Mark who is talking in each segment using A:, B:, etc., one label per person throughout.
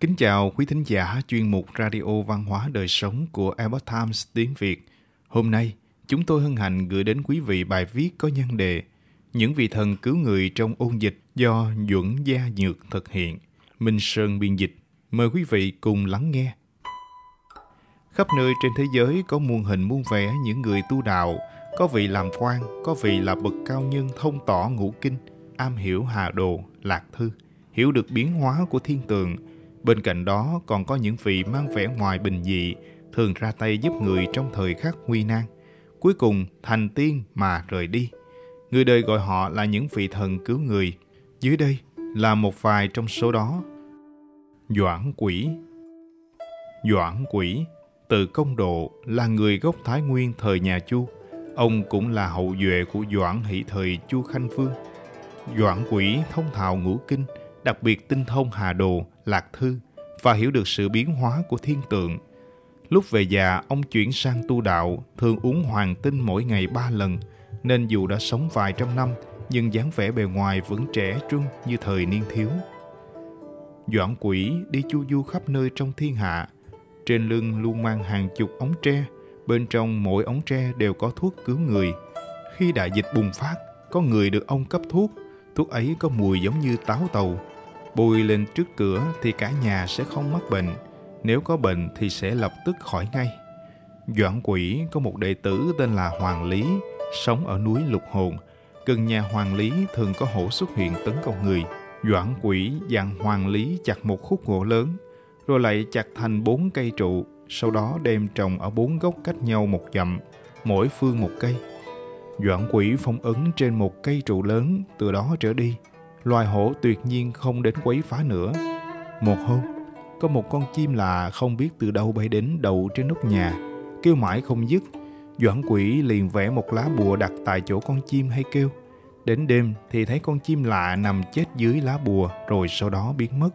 A: Kính chào quý thính giả chuyên mục Radio Văn hóa Đời Sống của Epoch Times tiếng Việt. Hôm nay, chúng tôi hân hạnh gửi đến quý vị bài viết có nhân đề Những vị thần cứu người trong ôn dịch do Duẩn Gia Nhược thực hiện. Minh Sơn biên dịch. Mời quý vị cùng lắng nghe. Khắp nơi trên thế giới có muôn hình muôn vẻ những người tu đạo, có vị làm quan, có vị là bậc cao nhân thông tỏ ngũ kinh, am hiểu hà đồ, lạc thư, hiểu được biến hóa của thiên tường. Bên cạnh đó còn có những vị mang vẻ ngoài bình dị, thường ra tay giúp người trong thời khắc nguy nan. Cuối cùng thành tiên mà rời đi. Người đời gọi họ là những vị thần cứu người. Dưới đây là một vài trong số đó. Doãn quỷ Doãn quỷ từ công độ là người gốc Thái Nguyên thời nhà Chu. Ông cũng là hậu duệ của Doãn hỷ thời Chu Khanh Vương. Doãn quỷ thông thạo ngũ kinh, đặc biệt tinh thông hà đồ, lạc thư và hiểu được sự biến hóa của thiên tượng. Lúc về già, ông chuyển sang tu đạo, thường uống hoàng tinh mỗi ngày ba lần, nên dù đã sống vài trăm năm, nhưng dáng vẻ bề ngoài vẫn trẻ trung như thời niên thiếu. Doãn quỷ đi chu du khắp nơi trong thiên hạ, trên lưng luôn mang hàng chục ống tre, bên trong mỗi ống tre đều có thuốc cứu người. Khi đại dịch bùng phát, có người được ông cấp thuốc, thuốc ấy có mùi giống như táo tàu. Bôi lên trước cửa thì cả nhà sẽ không mắc bệnh, nếu có bệnh thì sẽ lập tức khỏi ngay. Doãn quỷ có một đệ tử tên là Hoàng Lý, sống ở núi Lục Hồn. Gần nhà Hoàng Lý thường có hổ xuất hiện tấn công người. Doãn quỷ dặn Hoàng Lý chặt một khúc gỗ lớn, rồi lại chặt thành bốn cây trụ, sau đó đem trồng ở bốn gốc cách nhau một dặm, mỗi phương một cây. Doãn quỷ phong ấn trên một cây trụ lớn, từ đó trở đi, loài hổ tuyệt nhiên không đến quấy phá nữa. Một hôm, có một con chim lạ không biết từ đâu bay đến đậu trên nóc nhà, kêu mãi không dứt. Doãn quỷ liền vẽ một lá bùa đặt tại chỗ con chim hay kêu. Đến đêm thì thấy con chim lạ nằm chết dưới lá bùa rồi sau đó biến mất.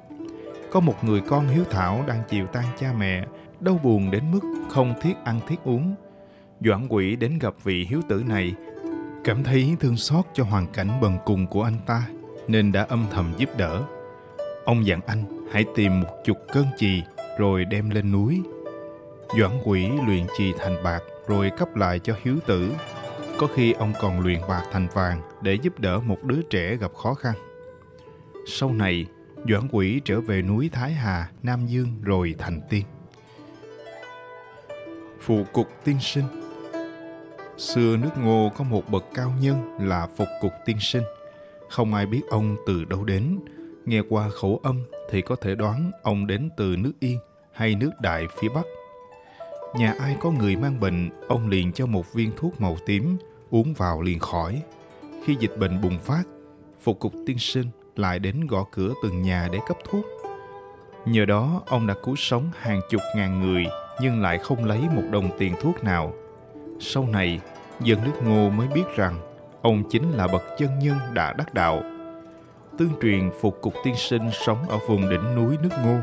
A: Có một người con hiếu thảo đang chịu tan cha mẹ, đau buồn đến mức không thiết ăn thiết uống. Doãn quỷ đến gặp vị hiếu tử này, cảm thấy thương xót cho hoàn cảnh bần cùng của anh ta, nên đã âm thầm giúp đỡ. Ông dặn anh hãy tìm một chục cân chì rồi đem lên núi. Doãn quỷ luyện chì thành bạc rồi cấp lại cho hiếu tử. Có khi ông còn luyện bạc thành vàng để giúp đỡ một đứa trẻ gặp khó khăn. Sau này, Doãn quỷ trở về núi Thái Hà, Nam Dương rồi thành tiên. Phụ cục tiên sinh Xưa nước ngô có một bậc cao nhân là Phục cục tiên sinh. Không ai biết ông từ đâu đến. Nghe qua khẩu âm thì có thể đoán ông đến từ nước Yên hay nước Đại phía Bắc. Nhà ai có người mang bệnh, ông liền cho một viên thuốc màu tím, uống vào liền khỏi. Khi dịch bệnh bùng phát, Phục cục tiên sinh lại đến gõ cửa từng nhà để cấp thuốc. Nhờ đó, ông đã cứu sống hàng chục ngàn người nhưng lại không lấy một đồng tiền thuốc nào. Sau này, dân nước Ngô mới biết rằng ông chính là bậc chân nhân đã đắc đạo. Tương truyền phục cục tiên sinh sống ở vùng đỉnh núi nước Ngô,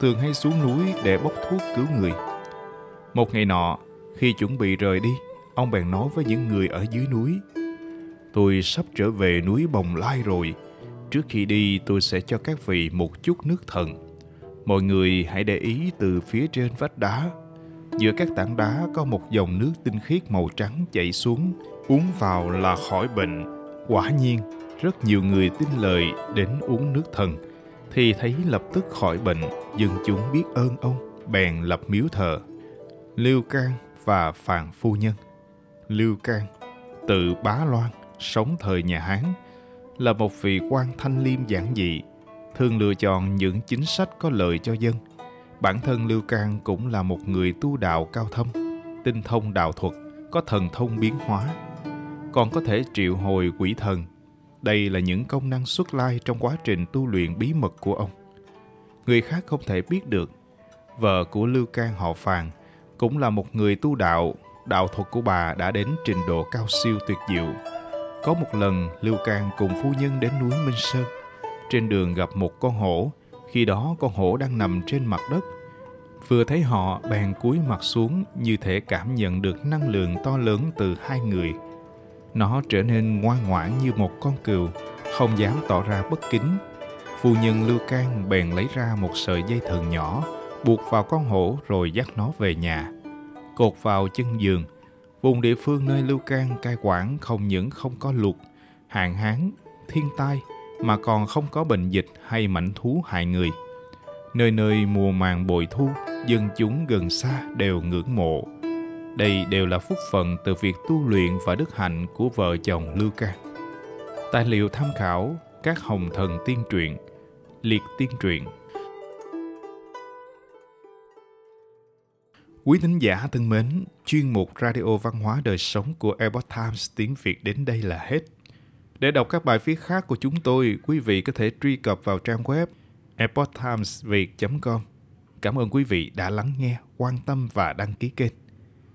A: thường hay xuống núi để bốc thuốc cứu người. Một ngày nọ, khi chuẩn bị rời đi, ông bèn nói với những người ở dưới núi. Tôi sắp trở về núi Bồng Lai rồi, Trước khi đi tôi sẽ cho các vị một chút nước thần. Mọi người hãy để ý từ phía trên vách đá. Giữa các tảng đá có một dòng nước tinh khiết màu trắng chảy xuống, uống vào là khỏi bệnh. Quả nhiên, rất nhiều người tin lời đến uống nước thần, thì thấy lập tức khỏi bệnh, dân chúng biết ơn ông, bèn lập miếu thờ. Lưu Cang và Phàn Phu Nhân Lưu Cang, tự Bá Loan, sống thời nhà Hán, là một vị quan thanh liêm giản dị, thường lựa chọn những chính sách có lợi cho dân. Bản thân Lưu Cang cũng là một người tu đạo cao thâm, tinh thông đạo thuật, có thần thông biến hóa, còn có thể triệu hồi quỷ thần. Đây là những công năng xuất lai trong quá trình tu luyện bí mật của ông. Người khác không thể biết được. Vợ của Lưu Cang họ Phàn cũng là một người tu đạo, đạo thuật của bà đã đến trình độ cao siêu tuyệt diệu có một lần, Lưu Cang cùng phu nhân đến núi Minh Sơn. Trên đường gặp một con hổ, khi đó con hổ đang nằm trên mặt đất. Vừa thấy họ, bèn cúi mặt xuống như thể cảm nhận được năng lượng to lớn từ hai người. Nó trở nên ngoan ngoãn như một con cừu, không dám tỏ ra bất kính. Phu nhân Lưu Can bèn lấy ra một sợi dây thừng nhỏ, buộc vào con hổ rồi dắt nó về nhà. Cột vào chân giường, vùng địa phương nơi Lưu Can cai quản không những không có luật, hạn hán, thiên tai, mà còn không có bệnh dịch hay mảnh thú hại người. Nơi nơi mùa màng bội thu, dân chúng gần xa đều ngưỡng mộ. Đây đều là phúc phận từ việc tu luyện và đức hạnh của vợ chồng Lưu Can. Tài liệu tham khảo các hồng thần tiên truyện, liệt tiên truyện. Quý thính giả thân mến, chuyên mục Radio Văn hóa Đời Sống của Epoch Times tiếng Việt đến đây là hết. Để đọc các bài viết khác của chúng tôi, quý vị có thể truy cập vào trang web epochtimesviet.com. Cảm ơn quý vị đã lắng nghe, quan tâm và đăng ký kênh.